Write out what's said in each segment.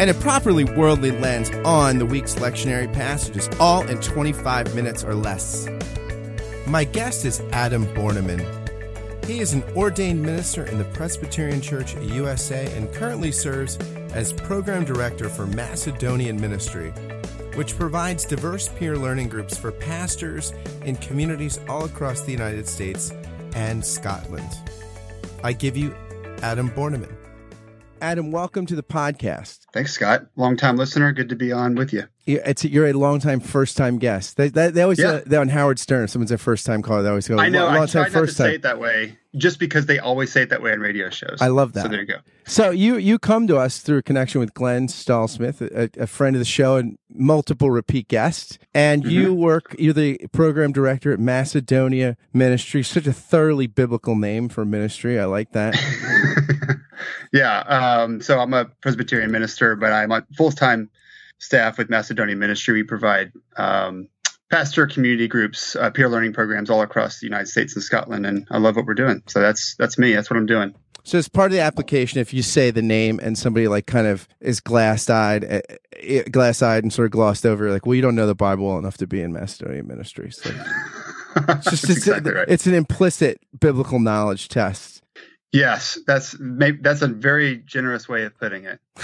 and a properly worldly lens on the week's lectionary passages, all in 25 minutes or less. My guest is Adam Borneman. He is an ordained minister in the Presbyterian Church USA and currently serves as program director for Macedonian Ministry, which provides diverse peer learning groups for pastors in communities all across the United States and Scotland. I give you Adam Borneman. Adam, welcome to the podcast. Thanks, Scott. Long time listener. Good to be on with you. It's you're a long time, first time guest. They, they, they always yeah. uh, they on Howard Stern. If someone's a first time caller. They always go. I know. Long, I try not to time. say it that way, just because they always say it that way on radio shows. I love that. So there you go. So you you come to us through a connection with Glenn Stahl-Smith, a, a friend of the show and multiple repeat guests, and mm-hmm. you work. You're the program director at Macedonia Ministry. Such a thoroughly biblical name for ministry. I like that. yeah. Um, so I'm a Presbyterian minister, but I'm a full time staff with Macedonia Ministry. We provide um, pastor community groups, uh, peer learning programs all across the United States and Scotland, and I love what we're doing. So that's that's me. That's what I'm doing. So as part of the application, if you say the name and somebody like kind of is glass eyed, uh, eh, glass eyed and sort of glossed over, like, well, you don't know the Bible well enough to be in Macedonia ministry. So it's just it's, exactly right. it's an implicit biblical knowledge test. Yes, that's maybe that's a very generous way of putting it.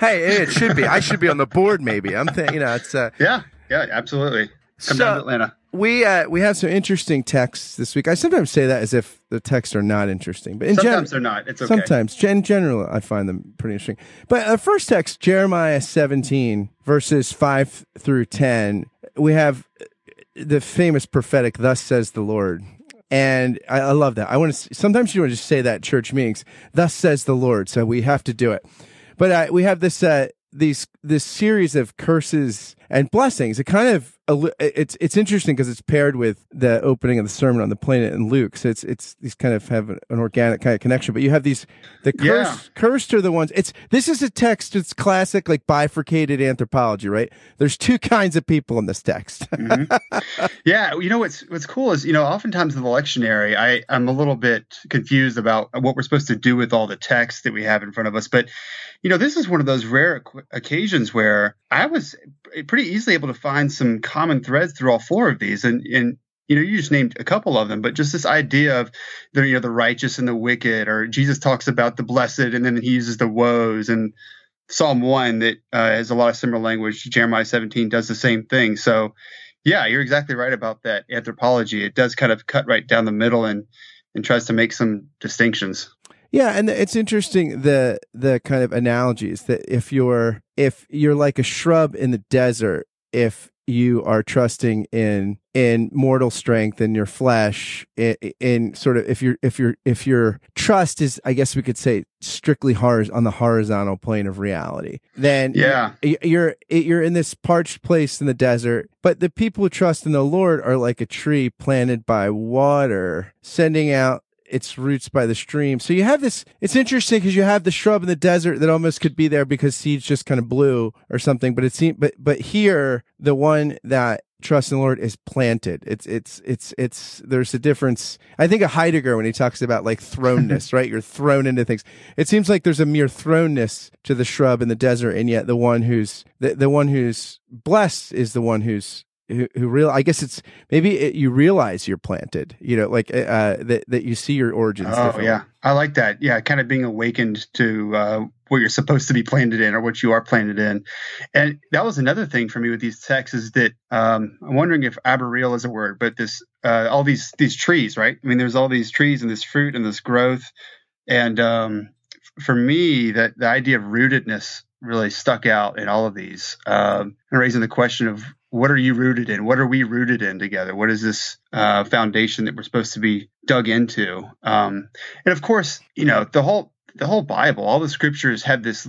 hey, it should be. I should be on the board. Maybe I'm thinking. You know, it's uh, yeah, yeah, absolutely. Come so, down to Atlanta. We uh, we have some interesting texts this week. I sometimes say that as if the texts are not interesting, but in sometimes gen- they're not. It's okay. Sometimes, in general, I find them pretty interesting. But the uh, first text, Jeremiah 17 verses five through ten, we have the famous prophetic "Thus says the Lord." And I, I love that. I want to, sometimes you want to just say that church meetings, thus says the Lord. So we have to do it. But uh, we have this, uh, these, this series of curses and blessings. It kind of it's it's interesting because it's paired with the opening of the sermon on the planet in Luke. So it's it's these kind of have an organic kind of connection. But you have these the cursed yeah. cursed are the ones. It's this is a text. It's classic like bifurcated anthropology, right? There's two kinds of people in this text. mm-hmm. Yeah, you know what's what's cool is you know oftentimes in the lectionary, I I'm a little bit confused about what we're supposed to do with all the text that we have in front of us, but you know, this is one of those rare occasions where I was pretty easily able to find some common threads through all four of these. And, and you know, you just named a couple of them, but just this idea of the, you know, the righteous and the wicked, or Jesus talks about the blessed and then he uses the woes and Psalm 1 that uh, has a lot of similar language. Jeremiah 17 does the same thing. So, yeah, you're exactly right about that anthropology. It does kind of cut right down the middle and, and tries to make some distinctions. Yeah, and it's interesting the the kind of analogies that if you're if you're like a shrub in the desert, if you are trusting in in mortal strength in your flesh in, in sort of if your if your if your trust is i guess we could say strictly on the horizontal plane of reality then yeah. you're you're in this parched place in the desert but the people who trust in the lord are like a tree planted by water sending out its roots by the stream. So you have this, it's interesting because you have the shrub in the desert that almost could be there because seeds just kind of blew or something. But it seems, but, but here, the one that trust in the Lord is planted. It's, it's, it's, it's, there's a difference. I think of Heidegger when he talks about like thrownness, right? You're thrown into things. It seems like there's a mere thrownness to the shrub in the desert. And yet the one who's, the, the one who's blessed is the one who's who, who real I guess it's maybe it, you realize you're planted, you know, like uh, that that you see your origins. Oh yeah, I like that. Yeah, kind of being awakened to uh, what you're supposed to be planted in or what you are planted in, and that was another thing for me with these texts is that um, I'm wondering if arboreal is a word, but this uh, all these these trees, right? I mean, there's all these trees and this fruit and this growth, and um, for me, that the idea of rootedness really stuck out in all of these, um, and raising the question of what are you rooted in? What are we rooted in together? What is this uh, foundation that we're supposed to be dug into? Um, and of course, you know the whole the whole Bible, all the scriptures have this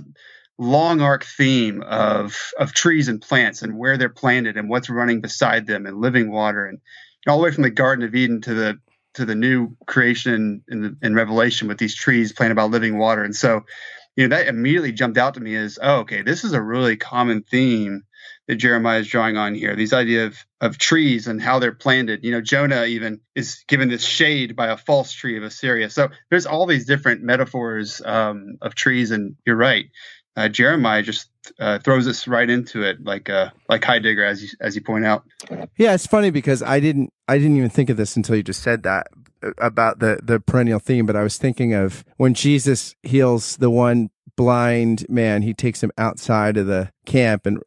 long arc theme of of trees and plants and where they're planted and what's running beside them and living water and all the way from the Garden of Eden to the to the new creation in, in Revelation with these trees planted by living water. And so, you know, that immediately jumped out to me as, oh, okay, this is a really common theme that Jeremiah is drawing on here. These idea of of trees and how they're planted. You know, Jonah even is given this shade by a false tree of Assyria. So there's all these different metaphors um, of trees, and you're right. Uh, Jeremiah just uh, throws us right into it, like uh, like Heidegger, as you as you point out. Yeah, it's funny because I didn't I didn't even think of this until you just said that about the the perennial theme. But I was thinking of when Jesus heals the one blind man, he takes him outside of the camp and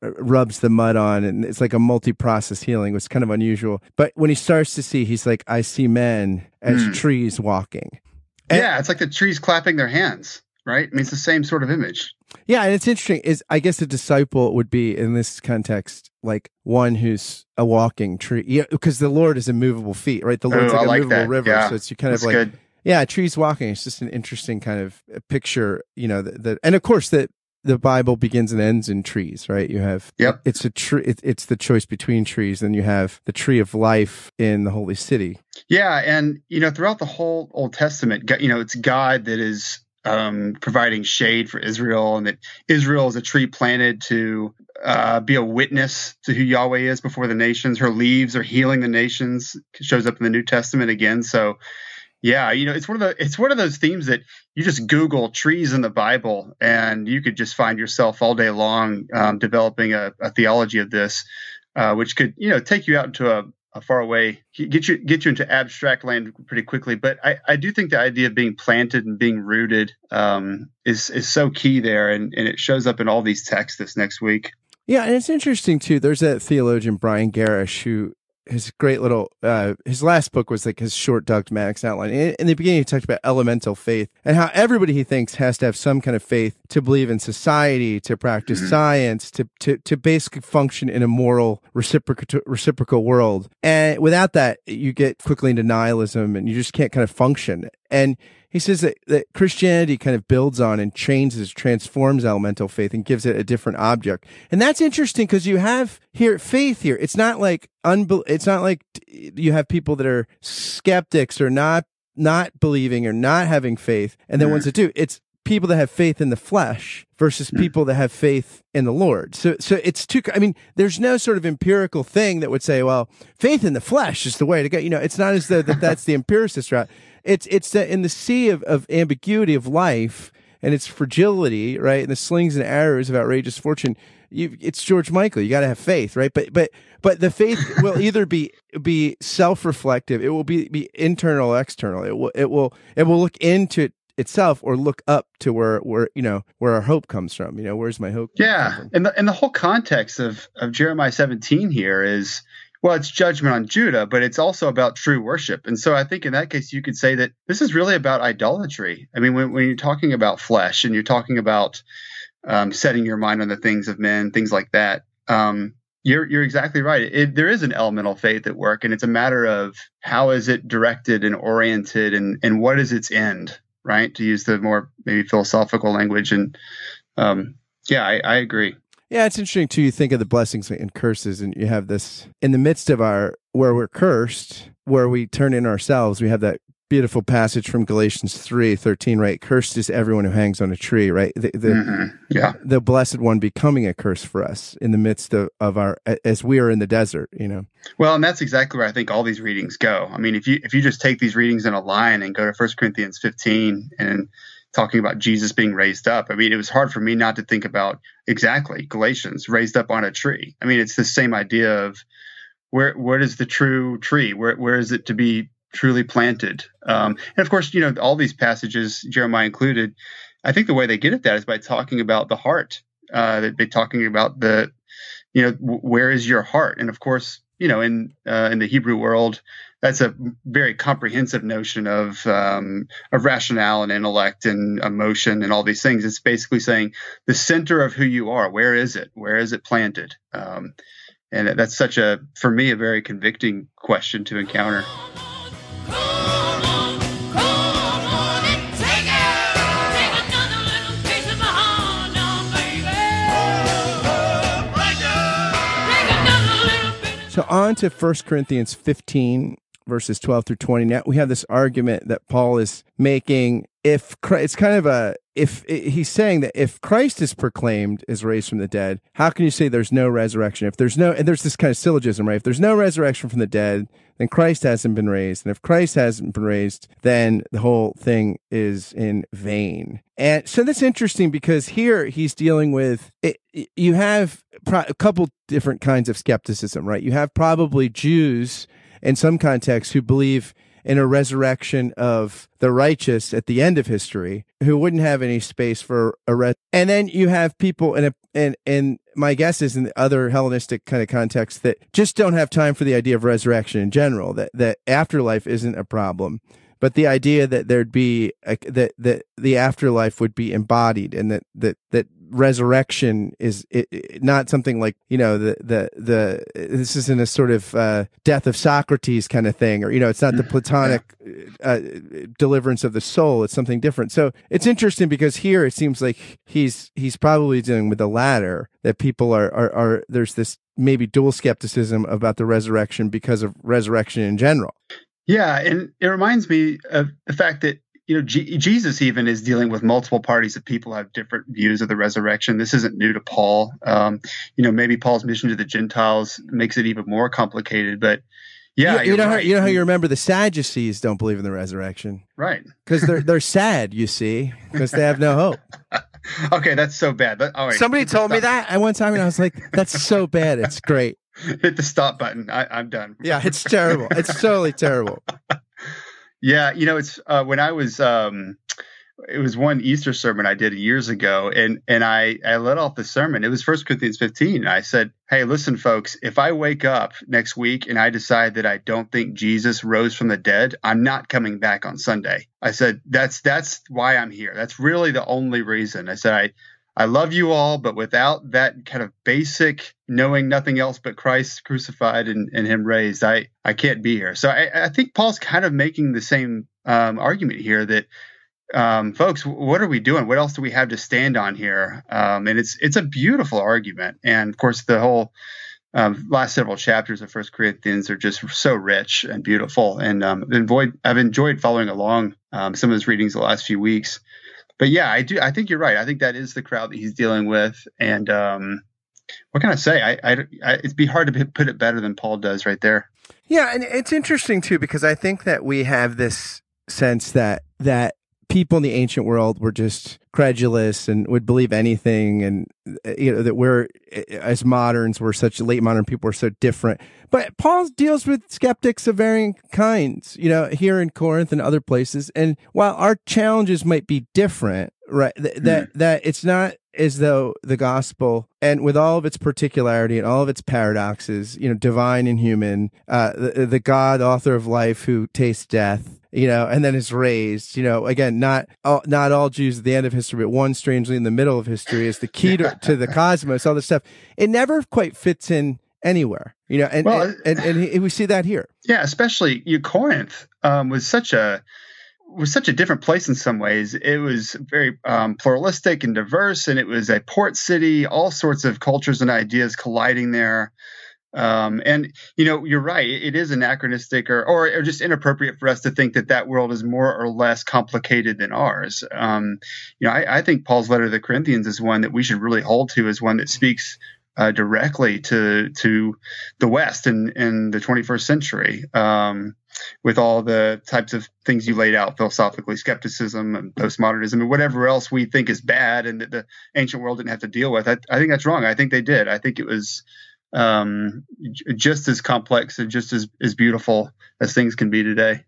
rubs the mud on, and it's like a multi-process healing. It's kind of unusual. But when he starts to see, he's like, "I see men as mm. trees walking." And, yeah, it's like the trees clapping their hands, right? I mean, it's the same sort of image. Yeah, and it's interesting. Is I guess a disciple would be in this context like one who's a walking tree. Yeah, because the Lord is immovable feet, right? The Lord's oh, like a like movable that. river, yeah. so it's you kind That's of like good. yeah, trees walking. It's just an interesting kind of uh, picture, you know. That, and of course that the Bible begins and ends in trees, right? You have yep. It's a tree. It, it's the choice between trees. Then you have the tree of life in the holy city. Yeah, and you know throughout the whole Old Testament, you know it's God that is um, providing shade for Israel, and that Israel is a tree planted to uh, be a witness to who Yahweh is before the nations. Her leaves are healing the nations. Shows up in the New Testament again. So, yeah, you know, it's one of the it's one of those themes that you just Google trees in the Bible, and you could just find yourself all day long um, developing a, a, theology of this, uh, which could you know take you out into a far away, get you get you into abstract land pretty quickly. But I, I do think the idea of being planted and being rooted um, is is so key there, and, and it shows up in all these texts this next week. Yeah, and it's interesting too. There's that theologian Brian Gerrish who his great little uh, his last book was like his short dogmatics outline. In, in, the beginning, he talked about elemental faith and how everybody he thinks has to have some kind of faith to believe in society, to practice mm-hmm. science, to to to basically function in a moral reciprocal reciprocal world. And without that, you get quickly into nihilism, and you just can't kind of function. And he says that, that Christianity kind of builds on and changes, transforms elemental faith and gives it a different object. And that's interesting because you have here faith here. It's not like unbe- it's not like you have people that are skeptics or not not believing or not having faith and then mm. ones that do. It's people that have faith in the flesh versus people that have faith in the Lord. So, so it's too, I mean, there's no sort of empirical thing that would say, well, faith in the flesh is the way to go. You know, it's not as though that that's the empiricist route it's it's the, in the sea of, of ambiguity of life and its fragility, right? And the slings and arrows of outrageous fortune. You, it's George Michael. You got to have faith, right? But but but the faith will either be be self reflective. It will be be internal, external. It will it will it will look into itself or look up to where where you know where our hope comes from. You know, where's my hope? Yeah, and the and the whole context of of Jeremiah 17 here is well, it's judgment on Judah, but it's also about true worship. And so I think in that case, you could say that this is really about idolatry. I mean, when, when you're talking about flesh and you're talking about um, setting your mind on the things of men, things like that, um, you're you're exactly right. It, there is an elemental faith at work, and it's a matter of how is it directed and oriented, and and what is its end, right? To use the more maybe philosophical language, and um, yeah, I, I agree. Yeah, it's interesting too. You think of the blessings and curses, and you have this in the midst of our where we're cursed, where we turn in ourselves. We have that beautiful passage from Galatians three thirteen, right? Cursed is everyone who hangs on a tree, right? The, the, mm-hmm. Yeah, the blessed one becoming a curse for us in the midst of, of our as we are in the desert, you know. Well, and that's exactly where I think all these readings go. I mean, if you if you just take these readings in a line and go to First Corinthians fifteen and talking about Jesus being raised up. I mean, it was hard for me not to think about exactly Galatians raised up on a tree. I mean, it's the same idea of where where is the true tree? Where where is it to be truly planted? Um, and of course, you know, all these passages, Jeremiah included, I think the way they get at that is by talking about the heart. Uh, they're talking about the, you know, where is your heart? And of course, you know, in uh, in the Hebrew world, that's a very comprehensive notion of um, of rationale and intellect and emotion and all these things. It's basically saying the center of who you are. Where is it? Where is it planted? Um, and that's such a, for me, a very convicting question to encounter. So on to 1 Corinthians 15, verses 12 through 20. Now we have this argument that Paul is making. If Christ, it's kind of a, if he's saying that if Christ is proclaimed as raised from the dead, how can you say there's no resurrection? If there's no, and there's this kind of syllogism, right? If there's no resurrection from the dead, then Christ hasn't been raised. And if Christ hasn't been raised, then the whole thing is in vain. And so that's interesting because here he's dealing with it, you have a couple different kinds of skepticism, right? You have probably Jews in some contexts who believe in a resurrection of the righteous at the end of history who wouldn't have any space for a res- and then you have people in a and and my guess is in the other Hellenistic kind of context that just don't have time for the idea of resurrection in general that that afterlife isn't a problem but the idea that there'd be a, that that the afterlife would be embodied and that that that resurrection is it, it, not something like you know the the the this isn't a sort of uh, death of Socrates kind of thing or you know it's not the Platonic uh, deliverance of the soul. It's something different. So it's interesting because here it seems like he's he's probably dealing with the latter that people are are, are there's this maybe dual skepticism about the resurrection because of resurrection in general. Yeah, and it reminds me of the fact that you know G- Jesus even is dealing with multiple parties of people who have different views of the resurrection. This isn't new to Paul. Um, you know, maybe Paul's mission to the Gentiles makes it even more complicated, but. Yeah, you, you know right. how you know how you remember the Sadducees don't believe in the resurrection, right? Because they're they're sad, you see, because they have no hope. okay, that's so bad. But, all right, Somebody told me that at one time, and I was like, "That's so bad. It's great." hit the stop button. I, am done. Yeah, it's terrible. It's totally terrible. yeah, you know, it's uh, when I was. Um, it was one Easter sermon I did years ago, and and I I let off the sermon. It was First Corinthians 15. And I said, "Hey, listen, folks. If I wake up next week and I decide that I don't think Jesus rose from the dead, I'm not coming back on Sunday." I said, "That's that's why I'm here. That's really the only reason." I said, "I I love you all, but without that kind of basic knowing nothing else but Christ crucified and, and Him raised, I, I can't be here. So I, I think Paul's kind of making the same um, argument here that, um, folks, what are we doing? What else do we have to stand on here? Um, and it's it's a beautiful argument, and of course the whole um, last several chapters of First Corinthians are just so rich and beautiful. And um, I've enjoyed, I've enjoyed following along um, some of his readings the last few weeks but yeah, I do. I think you're right. I think that is the crowd that he's dealing with. And um, what can I say? I, I, I, it'd be hard to put it better than Paul does right there. Yeah, and it's interesting too because I think that we have this sense that that people in the ancient world were just credulous and would believe anything and you know that we're as moderns we're such late modern people are so different but paul deals with skeptics of varying kinds you know here in corinth and other places and while our challenges might be different right th- that hmm. that it's not as though the gospel and with all of its particularity and all of its paradoxes you know divine and human uh the, the god author of life who tastes death you know, and then is raised. You know, again, not all, not all Jews at the end of history, but one strangely in the middle of history is the key to, to the cosmos. All this stuff, it never quite fits in anywhere. You know, and well, and, and, and, we see that here. Yeah, especially you, Corinth um, was such a was such a different place in some ways. It was very um, pluralistic and diverse, and it was a port city. All sorts of cultures and ideas colliding there. Um, and you know, you're right. It is anachronistic or, or, or just inappropriate for us to think that that world is more or less complicated than ours. Um, you know, I, I, think Paul's letter to the Corinthians is one that we should really hold to as one that speaks uh, directly to to the West in in the 21st century. Um, with all the types of things you laid out philosophically, skepticism and postmodernism and whatever else we think is bad and that the ancient world didn't have to deal with. I, I think that's wrong. I think they did. I think it was um, just as complex and just as, as beautiful as things can be today.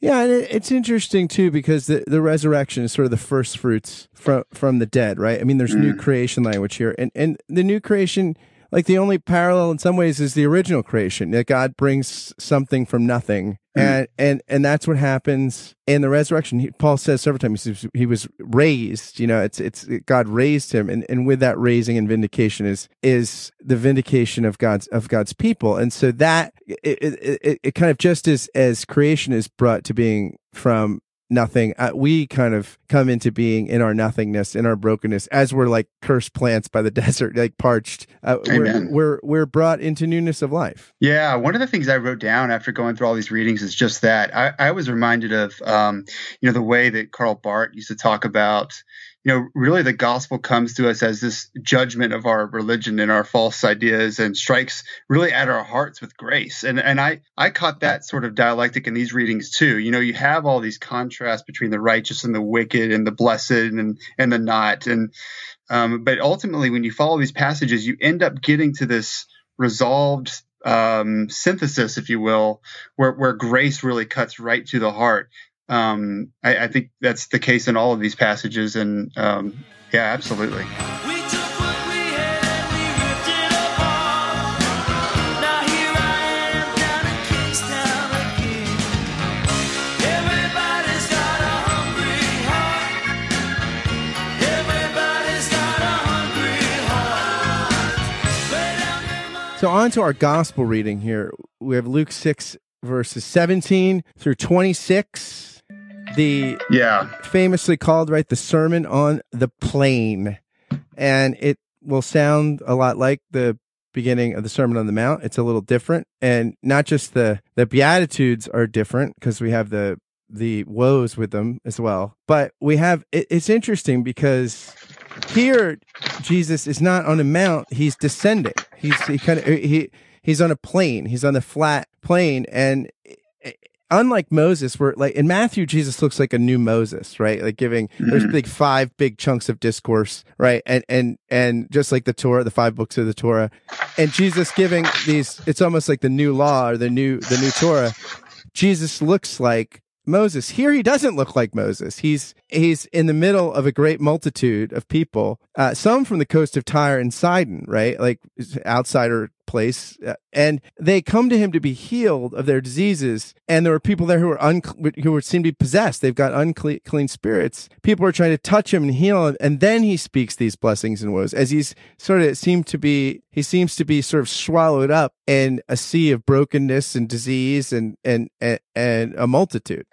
Yeah, and it's interesting too because the, the resurrection is sort of the first fruits from from the dead, right? I mean, there's mm. new creation language here, and and the new creation like the only parallel in some ways is the original creation that God brings something from nothing. Mm. And, and, and that's what happens in the resurrection. He, Paul says several times he was, he was raised, you know, it's, it's, God raised him. And, and with that raising and vindication is, is the vindication of God's, of God's people. And so that, it, it, it, it kind of just as, as creation is brought to being from nothing. Uh, we kind of come into being in our nothingness, in our brokenness, as we're like cursed plants by the desert, like parched. Uh, we're, we're we're brought into newness of life. Yeah, one of the things I wrote down after going through all these readings is just that. I, I was reminded of, um, you know, the way that Karl Barth used to talk about you know, really the gospel comes to us as this judgment of our religion and our false ideas and strikes really at our hearts with grace. And and I I caught that sort of dialectic in these readings too. You know, you have all these contrasts between the righteous and the wicked and the blessed and and the not. And um, but ultimately when you follow these passages, you end up getting to this resolved um, synthesis, if you will, where, where grace really cuts right to the heart um, I, I, think that's the case in all of these passages, and um, yeah, absolutely. So, on to our gospel reading here. We have Luke 6, verses 17 through 26 the yeah. famously called right the sermon on the plain. And it will sound a lot like the beginning of the sermon on the mount. It's a little different. And not just the the beatitudes are different because we have the the woes with them as well. But we have it, it's interesting because here jesus is not on a mount. He's descending. He's he kind of he he's on a plain. He's on a flat plain. And unlike Moses, where like in Matthew, Jesus looks like a new Moses, right? Like giving mm-hmm. there's big five big chunks of discourse, right? And and and just like the Torah, the five books of the Torah, and Jesus giving these, it's almost like the new law or the new the new Torah. Jesus looks like Moses. Here he doesn't look like Moses. He's he's in the middle of a great multitude of people, uh, some from the coast of Tyre and Sidon, right? Like outsider place, uh, and they come to him to be healed of their diseases. And there were people there who were un- who were seem to be possessed. They've got unclean clean spirits. People are trying to touch him and heal him, and then he speaks these blessings and woes as he's sort of seemed to be. He seems to be sort of swallowed up in a sea of brokenness and disease and and and, and a multitude.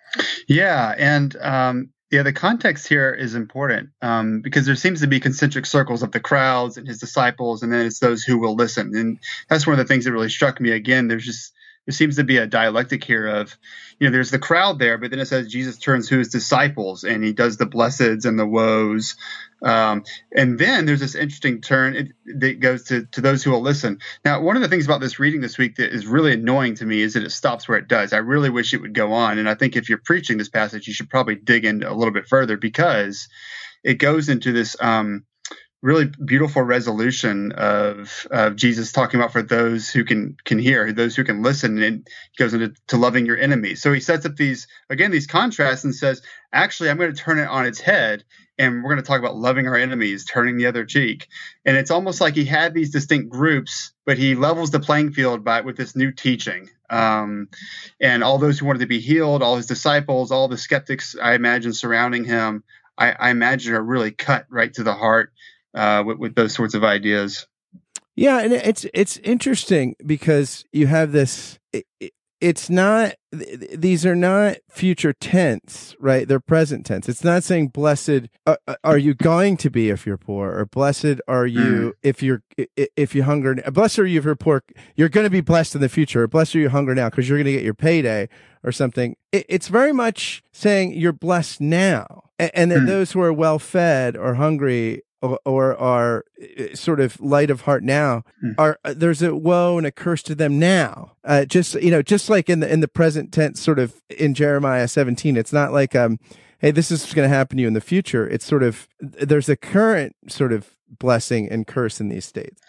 Yeah, and um, yeah, the context here is important um, because there seems to be concentric circles of the crowds and his disciples, and then it's those who will listen. And that's one of the things that really struck me. Again, there's just there seems to be a dialectic here of, you know, there's the crowd there, but then it says Jesus turns to his disciples and he does the blesseds and the woes. Um, and then there's this interesting turn it, that goes to, to those who will listen. Now, one of the things about this reading this week that is really annoying to me is that it stops where it does. I really wish it would go on. And I think if you're preaching this passage, you should probably dig in a little bit further because it goes into this, um, really beautiful resolution of, of Jesus talking about for those who can can hear, those who can listen, and he goes into to loving your enemies. So he sets up these again these contrasts and says, actually, I'm going to turn it on its head, and we're going to talk about loving our enemies, turning the other cheek. And it's almost like he had these distinct groups, but he levels the playing field by with this new teaching. Um, and all those who wanted to be healed, all his disciples, all the skeptics, I imagine surrounding him, I, I imagine are really cut right to the heart uh, with, with those sorts of ideas. Yeah, and it's it's interesting because you have this. It, it's not; these are not future tense, right? They're present tense. It's not saying "blessed uh, uh are you going to be if you're poor," or "blessed are you mm. if you're if you hunger." Blessed are you if you're poor. You're going to be blessed in the future. Or blessed are you hunger now because you're going to get your payday or something. It, it's very much saying you're blessed now, and, and that mm. those who are well fed or hungry or, or are uh, sort of light of heart now hmm. are uh, there's a woe and a curse to them now. Uh, just you know just like in the in the present tense sort of in jeremiah 17 it's not like um hey this is going to happen to you in the future. It's sort of there's a current sort of blessing and curse in these states.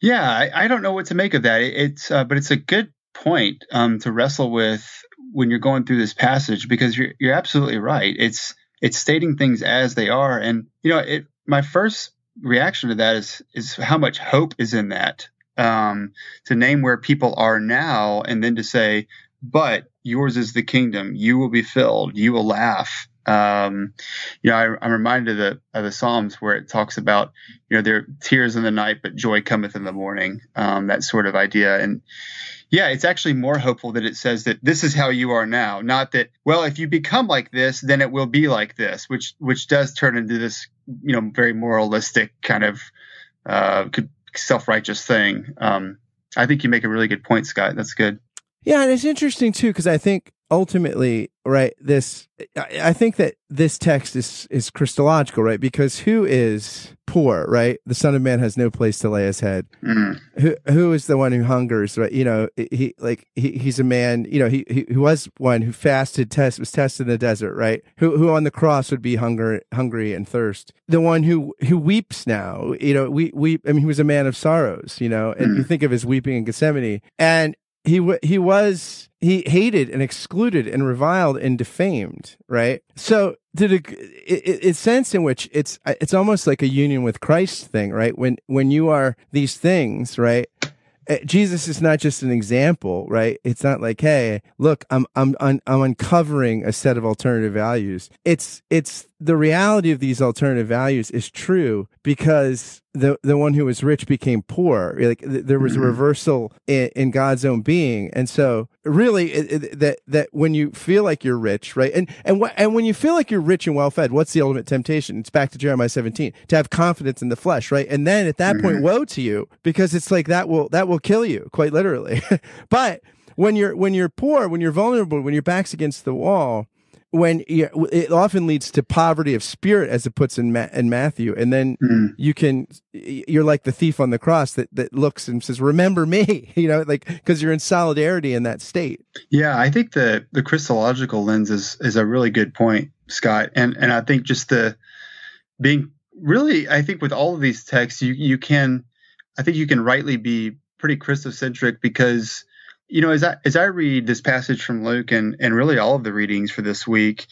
Yeah i, I don't know what to make of that. It, it's uh, but it's a good point um, to wrestle with when you're going through this passage because you're, you're absolutely right. It's it's stating things as they are. And you know it my first reaction to that is is how much hope is in that. Um, to name where people are now, and then to say, "But yours is the kingdom. You will be filled. You will laugh. Um, you know, I, am reminded of the, of the Psalms where it talks about, you know, there are tears in the night, but joy cometh in the morning. Um, that sort of idea. And yeah, it's actually more hopeful that it says that this is how you are now, not that, well, if you become like this, then it will be like this, which, which does turn into this, you know, very moralistic kind of, uh, self-righteous thing. Um, I think you make a really good point, Scott. That's good. Yeah, and it's interesting too because I think ultimately, right, this I think that this text is is Christological, right? Because who is poor, right? The Son of Man has no place to lay his head. Mm. Who who is the one who hungers, right? You know, he like he, he's a man. You know, he, he who was one who fasted, test was tested in the desert, right? Who who on the cross would be hunger, hungry and thirst. The one who who weeps now. You know, we weep. I mean, he was a man of sorrows. You know, and mm. you think of his weeping in Gethsemane, and he w- he was he hated and excluded and reviled and defamed right so to the it, it, sense in which it's it's almost like a union with christ thing right when when you are these things right Eh, Jesus is not just an example, right? It's not like, hey, look, I'm I'm I'm uncovering a set of alternative values. It's it's the reality of these alternative values is true because the the one who was rich became poor. Like there was a mm-hmm. reversal in, in God's own being, and so really it, it, that that when you feel like you're rich, right, and and what and when you feel like you're rich and well fed, what's the ultimate temptation? It's back to Jeremiah 17 to have confidence in the flesh, right, and then at that mm-hmm. point, woe to you because it's like that will that will kill you quite literally, but when you're when you're poor, when you're vulnerable, when your back's against the wall, when it often leads to poverty of spirit, as it puts in Ma- in Matthew, and then mm. you can you're like the thief on the cross that that looks and says, "Remember me," you know, like because you're in solidarity in that state. Yeah, I think the the Christological lens is is a really good point, Scott, and and I think just the being really, I think with all of these texts, you you can, I think you can rightly be pretty Christocentric because you know, as I as I read this passage from Luke and and really all of the readings for this week,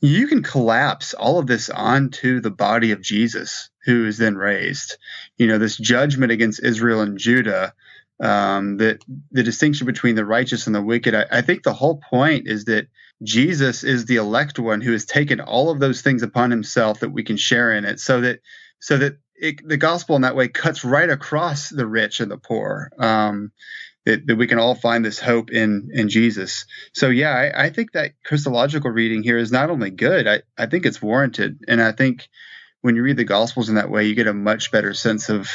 you can collapse all of this onto the body of Jesus, who is then raised. You know, this judgment against Israel and Judah, um, that the distinction between the righteous and the wicked. I, I think the whole point is that Jesus is the elect one who has taken all of those things upon himself that we can share in it, so that so that it, the gospel in that way cuts right across the rich and the poor. Um, that, that we can all find this hope in in Jesus. So yeah, I, I, think that Christological reading here is not only good, I, I think it's warranted. And I think when you read the Gospels in that way, you get a much better sense of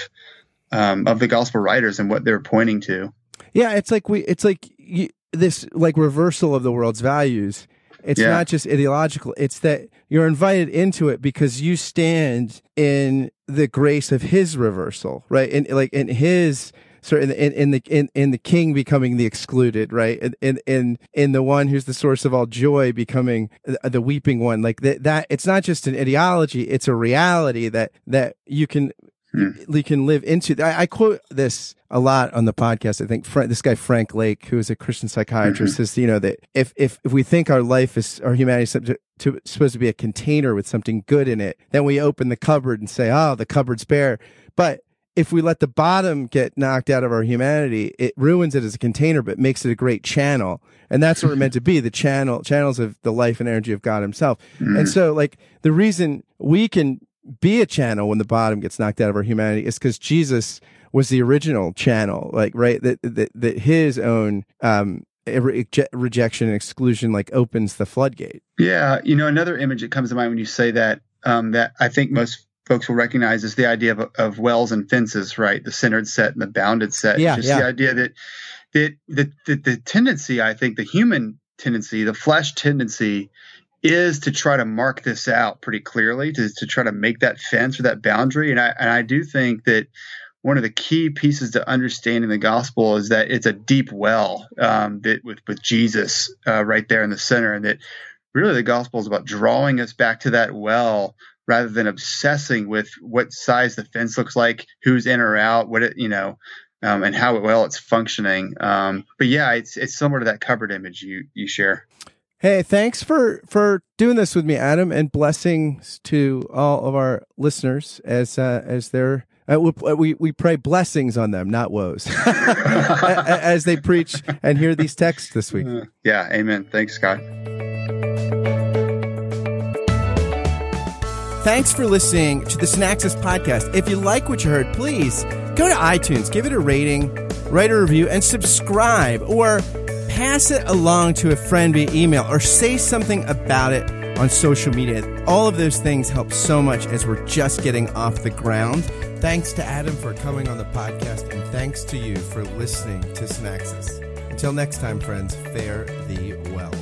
um, of the Gospel writers and what they're pointing to. Yeah, it's like we, it's like you, this like reversal of the world's values. It's yeah. not just ideological. It's that you're invited into it because you stand in the grace of His reversal, right? And like in His sort of in, in the in, in the king becoming the excluded, right? In in in the one who's the source of all joy becoming the, the weeping one. Like that, that it's not just an ideology; it's a reality that that you can Hmm. you can live into. I, I, quote this a lot on the podcast. I think this guy Frank Lake, who is a Christian psychiatrist, mm-hmm. says you know that if if if we think our life is our humanity is to, to, supposed to be a container with something good in it, then we open the cupboard and say, "Oh, the cupboard's bare." But if we let the bottom get knocked out of our humanity, it ruins it as a container, but makes it a great channel. And that's what we're meant to be, the channel, channels of the life and energy of God himself. Mm. And so like the reason we can be a channel when the bottom gets knocked out of our humanity is because Jesus was the original channel, like, right? That, that, that his own, um, rejection and exclusion like opens the floodgate. Yeah. You know, another image that comes to mind when you say that, um, that I think most folks will recognize is the idea of, of wells and fences, right? The centered set and the bounded set. Yeah, just yeah. the idea that that the, the, the tendency, I think, the human tendency, the flesh tendency, is to try to mark this out pretty clearly, to to try to make that fence or that boundary. And I and I do think that one of the key pieces to understanding the gospel is that it's a deep well um, that with with Jesus uh, right there in the center, and that really the gospel is about drawing us back to that well rather than obsessing with what size the fence looks like, who's in or out, what it, you know, um, and how well it's functioning. Um, but yeah, it's it's similar to that cupboard image you you share. Hey, thanks for for doing this with me, Adam, and blessings to all of our listeners as uh, as they're. Uh, we we pray blessings on them, not woes, as they preach and hear these texts this week. Yeah, amen. Thanks, Scott. Thanks for listening to the Synaxis podcast. If you like what you heard, please go to iTunes, give it a rating, write a review, and subscribe, or pass it along to a friend via email, or say something about it on social media. All of those things help so much as we're just getting off the ground. Thanks to Adam for coming on the podcast, and thanks to you for listening to Synaxis. Until next time, friends, fare thee well.